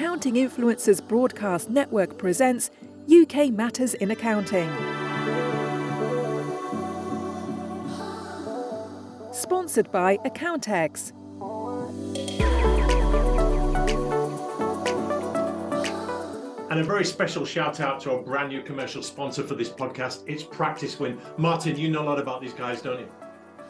Accounting Influencers Broadcast Network presents UK Matters in Accounting. Sponsored by Accountex. And a very special shout out to our brand new commercial sponsor for this podcast. It's Practice Win. Martin, you know a lot about these guys, don't you?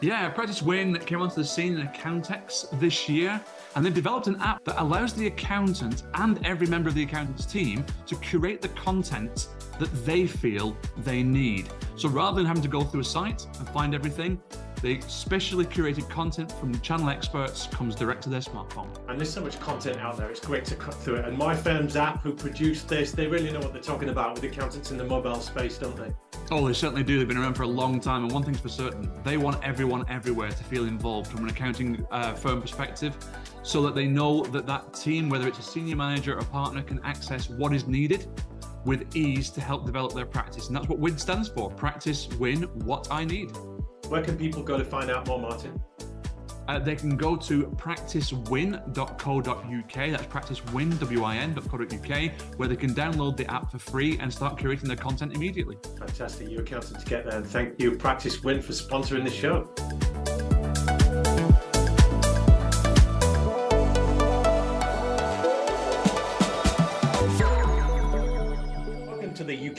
Yeah, Practice Win came onto the scene in Accountex this year, and they've developed an app that allows the accountant and every member of the accountant's team to curate the content that they feel they need. So rather than having to go through a site and find everything, the specially curated content from the channel experts comes direct to their smartphone. And there's so much content out there, it's great to cut through it. And My Firm's app, who produced this, they really know what they're talking about with accountants in the mobile space, don't they? Oh, they certainly do. They've been around for a long time, and one thing's for certain: they want everyone everywhere to feel involved from an accounting uh, firm perspective, so that they know that that team, whether it's a senior manager or partner, can access what is needed with ease to help develop their practice. And that's what WIN stands for: practice, win, what I need. Where can people go to find out more, Martin? Uh, they can go to practicewin.co.uk. That's practicewin.co.uk, where they can download the app for free and start curating their content immediately. Fantastic. You're accountant to get there. And thank you, Practice Win, for sponsoring the show.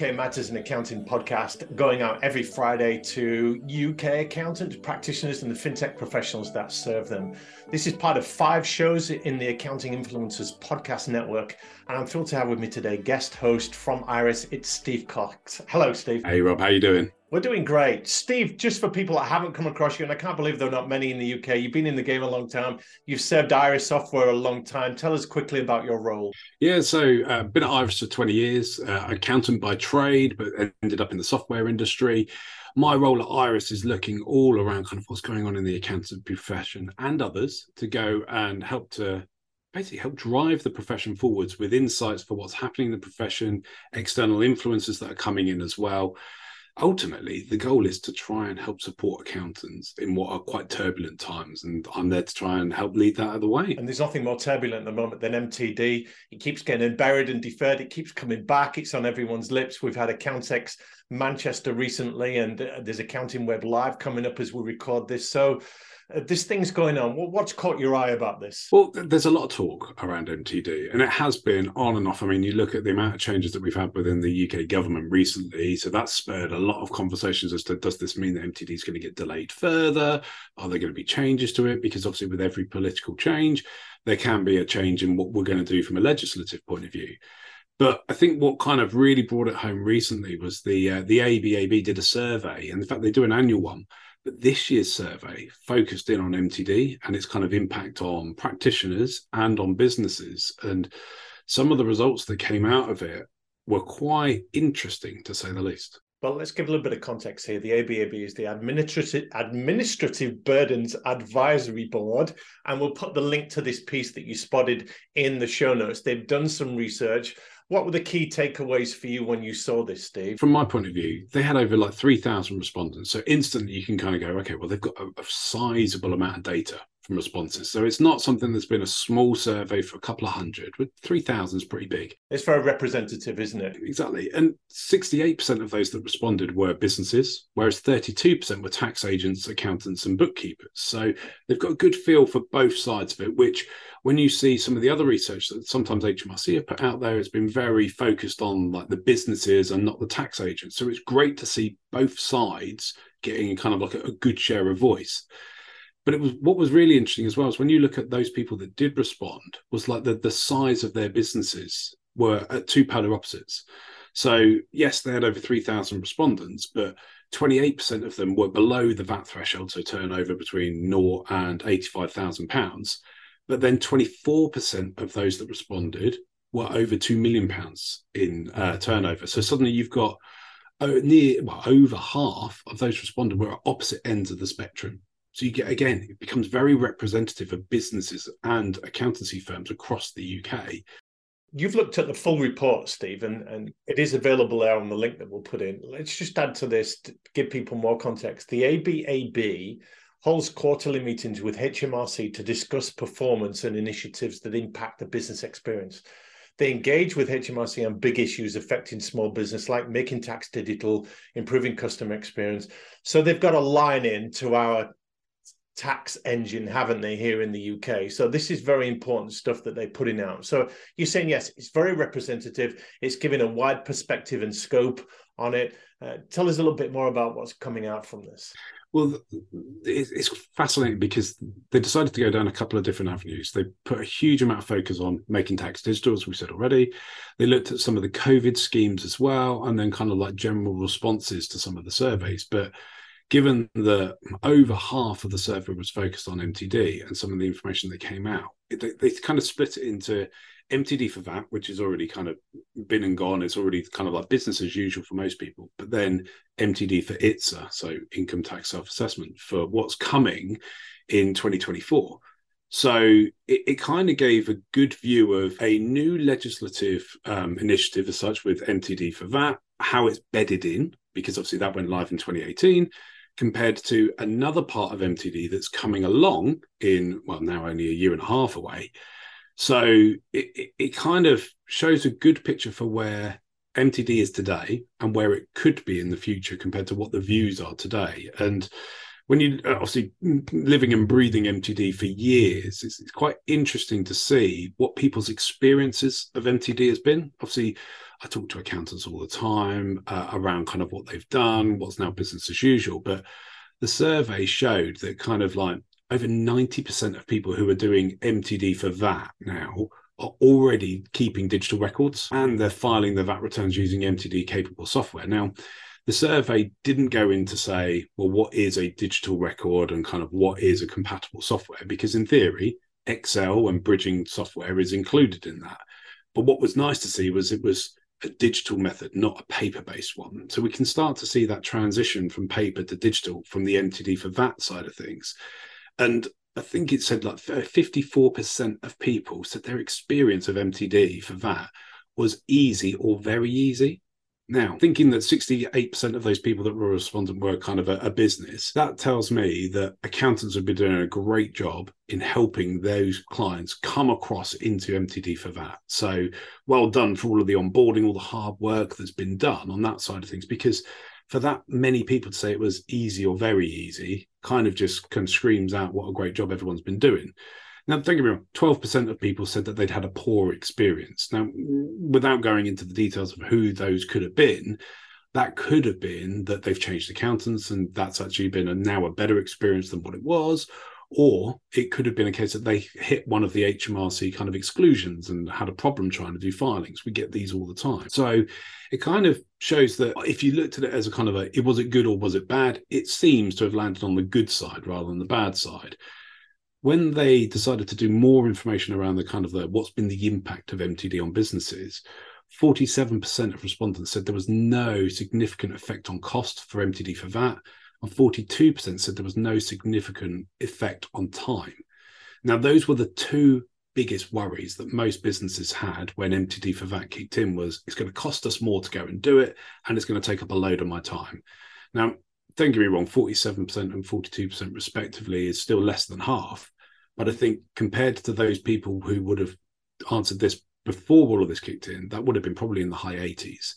UK Matters in Accounting podcast, going out every Friday to UK accountants, practitioners, and the fintech professionals that serve them. This is part of five shows in the Accounting Influencers podcast network. And I'm thrilled to have with me today guest host from Iris, it's Steve Cox. Hello, Steve. Hey, Rob, how you doing? We're doing great. Steve, just for people that haven't come across you, and I can't believe there are not many in the UK, you've been in the game a long time. You've served Iris Software a long time. Tell us quickly about your role. Yeah, so uh, been at Iris for 20 years, uh, accountant by trade, but ended up in the software industry. My role at Iris is looking all around kind of what's going on in the accountant profession and others to go and help to basically help drive the profession forwards with insights for what's happening in the profession, external influences that are coming in as well. Ultimately, the goal is to try and help support accountants in what are quite turbulent times, and I'm there to try and help lead that out of the way. And there's nothing more turbulent at the moment than MTD. It keeps getting buried and deferred. It keeps coming back. It's on everyone's lips. We've had Accountex Manchester recently, and uh, there's Accounting Web Live coming up as we record this. So uh, this thing's going on. What's caught your eye about this? Well, there's a lot of talk around MTD, and it has been on and off. I mean, you look at the amount of changes that we've had within the UK government recently, so that's spurred a lot of conversations as to does this mean that MTD is going to get delayed further? Are there going to be changes to it? Because obviously, with every political change, there can be a change in what we're going to do from a legislative point of view. But I think what kind of really brought it home recently was the uh, the ABAB did a survey, and in fact, they do an annual one but this year's survey focused in on MTD and its kind of impact on practitioners and on businesses. And some of the results that came out of it were quite interesting, to say the least. Well, let's give a little bit of context here. The ABAB is the Administrative Administrative Burdens Advisory Board, and we'll put the link to this piece that you spotted in the show notes. They've done some research. What were the key takeaways for you when you saw this, Steve? From my point of view, they had over like 3,000 respondents. So instantly you can kind of go, okay, well, they've got a, a sizable amount of data from responses. So it's not something that's been a small survey for a couple of hundred, but 3,000 is pretty big. It's very representative, isn't it? Exactly. And 68% of those that responded were businesses, whereas 32% were tax agents, accountants, and bookkeepers. So they've got a good feel for both sides of it, which when you see some of the other research that sometimes HMRC have put out there, it's been very focused on like the businesses and not the tax agents. So it's great to see both sides getting kind of like a, a good share of voice but it was what was really interesting as well is when you look at those people that did respond was like the the size of their businesses were at two polar opposites so yes they had over 3000 respondents but 28% of them were below the vat threshold so turnover between 0 and 85000 pounds But then 24% of those that responded were over £2 million in uh, turnover. So suddenly you've got uh, near well, over half of those responded were at opposite ends of the spectrum. So you get again, it becomes very representative of businesses and accountancy firms across the UK. You've looked at the full report, Steve, and, and it is available there on the link that we'll put in. Let's just add to this to give people more context. The ABAB holds quarterly meetings with HMRC to discuss performance and initiatives that impact the business experience. They engage with HMRC on big issues affecting small business, like making tax digital, improving customer experience. So they've got a line in to our tax engine, haven't they, here in the UK? So this is very important stuff that they're putting out. So you're saying yes, it's very representative. It's giving a wide perspective and scope on it. Uh, tell us a little bit more about what's coming out from this. Well, it's fascinating because they decided to go down a couple of different avenues. They put a huge amount of focus on making tax digital, as we said already. They looked at some of the COVID schemes as well, and then kind of like general responses to some of the surveys. But given that over half of the survey was focused on MTD and some of the information that came out, they, they kind of split it into MTD for VAT, which is already kind of been and gone. It's already kind of like business as usual for most people. But then MTD for ITSA, so income tax self assessment, for what's coming in 2024. So it, it kind of gave a good view of a new legislative um, initiative as such with MTD for VAT, how it's bedded in, because obviously that went live in 2018 compared to another part of MTD that's coming along in, well, now only a year and a half away. So it, it, it kind of shows a good picture for where MTD is today and where it could be in the future compared to what the views are today. And when you uh, obviously living and breathing MTD for years, it's, it's, quite interesting to see what people's experiences of MTD has been. Obviously, I talk to accountants all the time uh, around kind of what they've done, what's now business as usual. But the survey showed that kind of like over 90% of people who are doing MTD for VAT now are already keeping digital records and they're filing their VAT returns using MTD capable software. Now, the survey didn't go into say, well, what is a digital record and kind of what is a compatible software? Because in theory, Excel and bridging software is included in that. But what was nice to see was it was a digital method, not a paper based one. So we can start to see that transition from paper to digital from the MTD for VAT side of things. And I think it said like 54% of people said their experience of MTD for VAT was easy or very easy. Now, thinking that 68% of those people that were responding were kind of a, a, business, that tells me that accountants have been doing a great job in helping those clients come across into MTD for VAT. So, well done for all of the onboarding, all the hard work that's been done on that side of things, because for that many people to say it was easy or very easy kind of just kind of screams out what a great job everyone's been doing. Now, don't get me wrong, 12% of people said that they'd had a poor experience. Now, without going into the details of who those could have been, that could have been that they've changed accountants and that's actually been a now a better experience than what it was. Or it could have been a case that they hit one of the HMRC kind of exclusions and had a problem trying to do filings. We get these all the time. So it kind of shows that if you looked at it as a kind of a, it was it good or was it bad? It seems to have landed on the good side rather than the bad side when they decided to do more information around the kind of the what's been the impact of MTD on businesses, 47% of respondents said there was no significant effect on cost for MTD for VAT, and 42% said there was no significant effect on time. Now, those were the two biggest worries that most businesses had when MTD for VAT kicked in was it's going to cost us more to go and do it, and it's going to take up a load of my time. Now, don't get me wrong, 47% and 42% respectively is still less than half. But I think compared to those people who would have answered this before all of this kicked in, that would have been probably in the high 80s.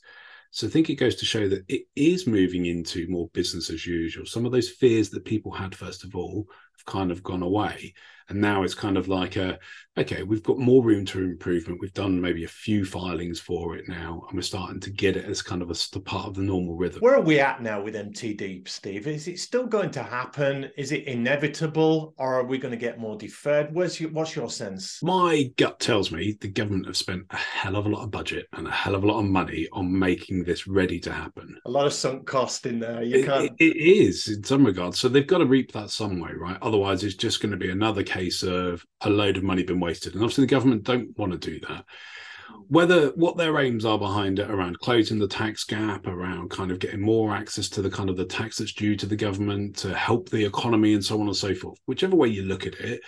So I think it goes to show that it is moving into more business as usual. Some of those fears that people had, first of all, have kind of gone away. And now it's kind of like a okay we've got more room to improvement. We've done maybe a few filings for it now and we're starting to get it as kind of a part of the normal rhythm. Where are we at now with mtd steve? Is it still going to happen? Is it inevitable or are we going to get more deferred? Where's your what's your sense? My gut tells me the government have spent a hell of a lot of budget and a hell of a lot of money on making this ready to happen. A lot of sunk cost in there you can't it, it is in some regards. So they've got to reap that some way right Otherwise, it's just going to be another case of a load of money being wasted. And obviously, the government don't want to do that. Whether what their aims are behind it around closing the tax gap, around kind of getting more access to the kind of the tax that's due to the government to help the economy and so on and so forth, whichever way you look at it,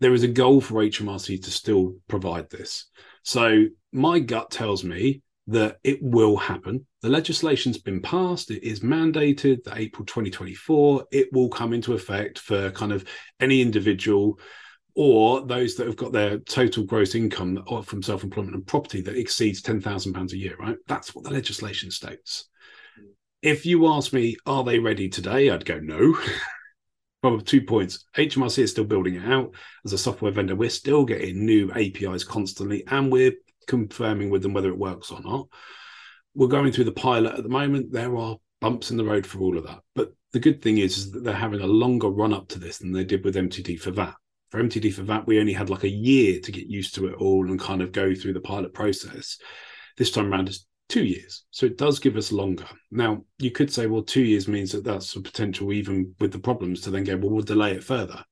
there is a goal for HMRC to still provide this. So my gut tells me that it will happen. The legislation's been passed, it is mandated that April 2024, it will come into effect for kind of any individual or those that have got their total gross income from self-employment and property that exceeds £10,000 a year, right? That's what the legislation states. If you ask me, are they ready today? I'd go no. Well, two points. HMRC is still building it out as a software vendor. We're still getting new APIs constantly, and we're confirming with them whether it works or not. We're going through the pilot at the moment. There are bumps in the road for all of that. But the good thing is, is that they're having a longer run up to this than they did with MTD for VAT. For MTD for VAT, we only had like a year to get used to it all and kind of go through the pilot process. This time around, it's two years. So it does give us longer. Now, you could say, well, two years means that that's a potential, even with the problems, to then go, well, we'll delay it further.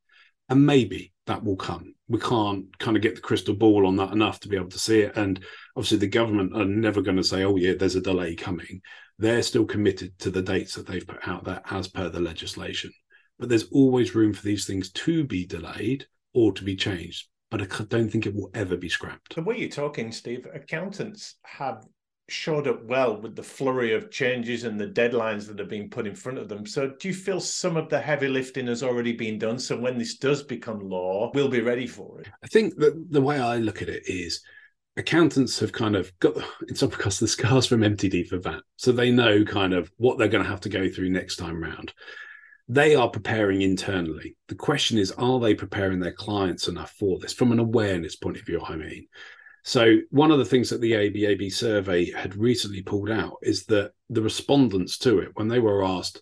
And maybe that will come. We can't kind of get the crystal ball on that enough to be able to see it. And obviously, the government are never going to say, oh, yeah, there's a delay coming. They're still committed to the dates that they've put out there as per the legislation. But there's always room for these things to be delayed or to be changed but I don't think it will ever be scrapped. The way you're talking, Steve, accountants have showed up well with the flurry of changes and the deadlines that have been put in front of them. So, do you feel some of the heavy lifting has already been done? So, when this does become law, we'll be ready for it? I think that the way I look at it is accountants have kind of got, in some cases, the scars from MTD for VAT. So, they know kind of what they're going to have to go through next time round. They are preparing internally. The question is, are they preparing their clients enough for this from an awareness point of view? I mean, so, one of the things that the ABAB survey had recently pulled out is that the respondents to it, when they were asked,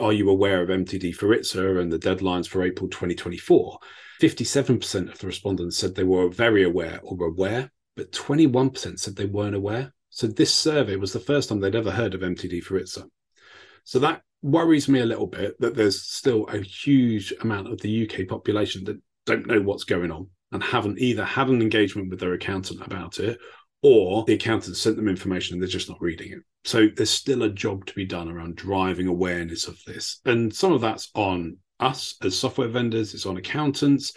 Are you aware of MTD for ITSA and the deadlines for April 2024? 57% of the respondents said they were very aware or aware, but 21% said they weren't aware. So, this survey was the first time they'd ever heard of MTD for ITSA. So, that worries me a little bit that there's still a huge amount of the UK population that don't know what's going on and haven't either had an engagement with their accountant about it or the accountant sent them information and they're just not reading it. So there's still a job to be done around driving awareness of this. And some of that's on us as software vendors, it's on accountants,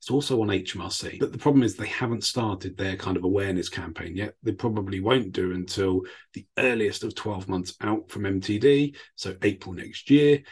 it's also on HMRC. But the problem is they haven't started their kind of awareness campaign yet. They probably won't do until the earliest of 12 months out from MTD, so April next year.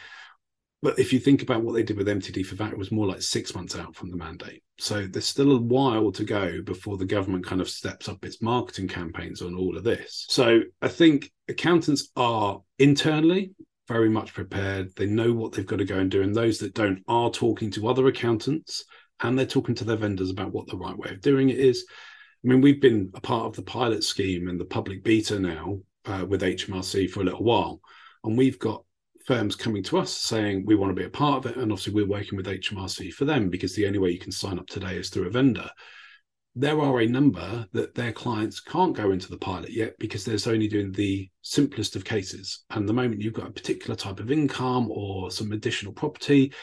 But if you think about what they did with MTD for VAT, it was more like six months out from the mandate. So there's still a while to go before the government kind of steps up its marketing campaigns on all of this. So I think accountants are internally very much prepared. They know what they've got to go and do. And those that don't are talking to other accountants and they're talking to their vendors about what the right way of doing it is. I mean, we've been a part of the pilot scheme and the public beta now uh, with HMRC for a little while. And we've got firms coming to us saying we want to be a part of it. And obviously, we're working with HMRC for them because the only way you can sign up today is through a vendor. There are a number that their clients can't go into the pilot yet because there's only doing the simplest of cases. And the moment you've got a particular type of income or some additional property,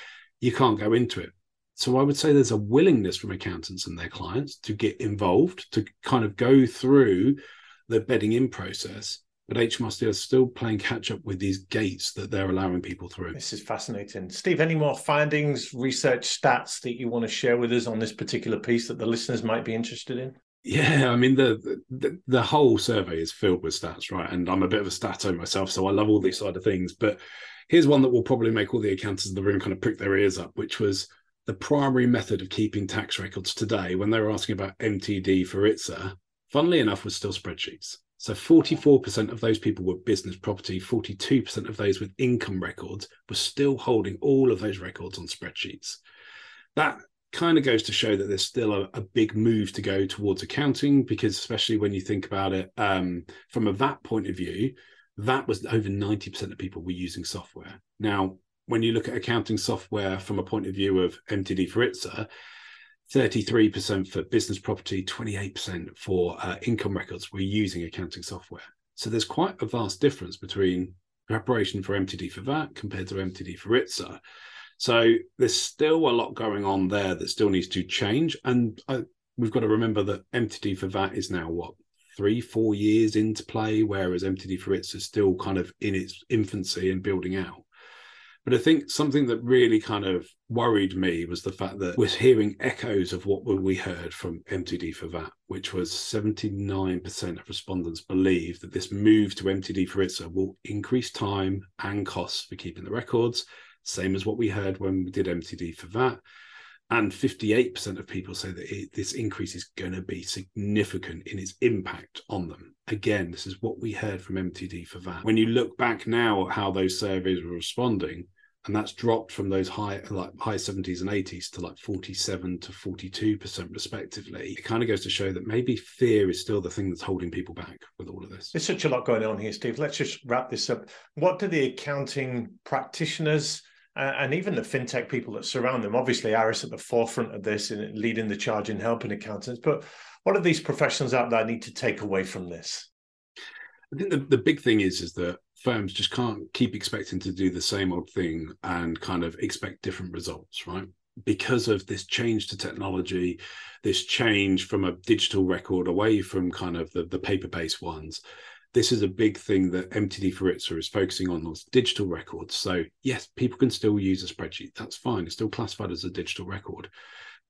you can't go into it. So I would say there's a willingness from accountants and their clients to get involved, to kind of go through the bedding in process but HMRC are still playing catch up with these gates that they're allowing people through. This is fascinating. Steve, any more findings, research stats that you want to share with us on this particular piece that the listeners might be interested in? Yeah, I mean the, the the whole survey is filled with stats, right? And I'm a bit of a stato myself, so I love all these side of things. But here's one that will probably make all the accountants in the room kind of prick their ears up, which was the primary method of keeping tax records today when they were asking about MTD for ITSA. Funnily enough, was still spreadsheets. So 44% of those people were business property, 42% of those with income records were still holding all of those records on spreadsheets. That kind of goes to show that there's still a, a big move to go towards accounting because especially when you think about it um, from a VAT point of view, that was over 90% of people were using software. Now, when you look at accounting software from a point of view of MTD for ITSA, 33% for business property, 28% for uh, income records We're using accounting software. So there's quite a vast difference between preparation for MTD for VAT compared to MTD for ITSA. So there's still a lot going on there that still needs to change. And I, we've got to remember that MTD for VAT is now what three, four years into play, whereas MTD for ITSA is still kind of in its infancy and building out. But I think something that really kind of worried me was the fact that we're hearing echoes of what we heard from MTD for VAT, which was 79% of respondents believe that this move to MTD for ITSA will increase time and costs for keeping the records, same as what we heard when we did MTD for VAT. And 58% of people say that it, this increase is going to be significant in its impact on them. Again, this is what we heard from MTD for VAT. When you look back now at how those surveys were responding, and that's dropped from those high like high 70s and 80s to like 47 to 42% respectively it kind of goes to show that maybe fear is still the thing that's holding people back with all of this there's such a lot going on here steve let's just wrap this up what do the accounting practitioners uh, and even the fintech people that surround them. Obviously, Iris at the forefront of this and leading the charge in helping accountants. But what are these professionals out there need to take away from this? I think the, the big thing is is that firms just can't keep expecting to do the same old thing and kind of expect different results, right? Because of this change to technology, this change from a digital record away from kind of the, the paper-based ones, this is a big thing that MTD for ITSA is focusing on those digital records. So yes, people can still use a spreadsheet. That's fine. It's still classified as a digital record.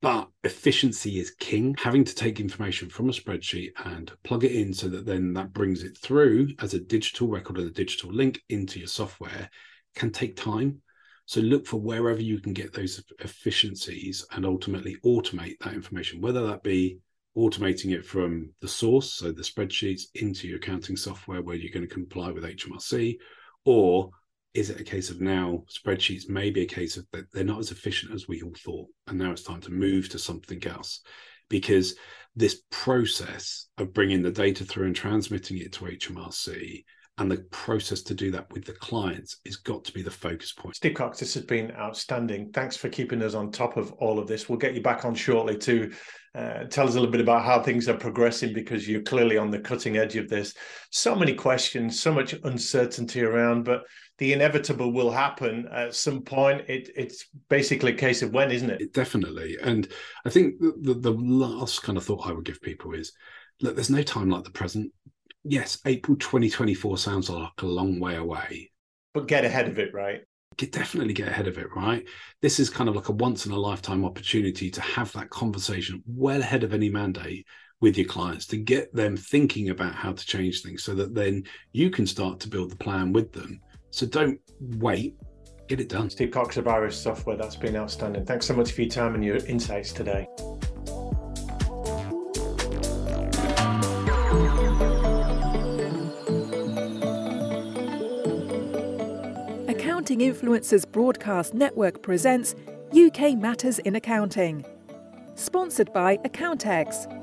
But efficiency is king. Having to take information from a spreadsheet and plug it in so that then that brings it through as a digital record and a digital link into your software can take time. So look for wherever you can get those efficiencies and ultimately automate that information, whether that be automating it from the source, so the spreadsheets, into your accounting software where you're going to comply with HMRC, or is it a case of now spreadsheets may be a case of that they're not as efficient as we all thought, and now it's time to move to something else, because this process of bringing the data through and transmitting it to HMRC and the process to do that with the clients has got to be the focus point. Steve Cox, this has been outstanding. Thanks for keeping us on top of all of this. We'll get you back on shortly to uh, tell us a little bit about how things are progressing because you're clearly on the cutting edge of this. So many questions, so much uncertainty around, but the inevitable will happen at some point. It, it's basically a case of when, isn't it? Definitely. And I think the, the, the last kind of thought I would give people is look, there's no time like the present. Yes, April 2024 sounds like a long way away. But get ahead of it, right? Definitely get ahead of it, right? This is kind of like a once in a lifetime opportunity to have that conversation well ahead of any mandate with your clients to get them thinking about how to change things so that then you can start to build the plan with them. So don't wait, get it done. Steve Cox of Iris Software, that's been outstanding. Thanks so much for your time and your insights today. Accounting Influencers Broadcast Network presents UK Matters in Accounting. Sponsored by Accountex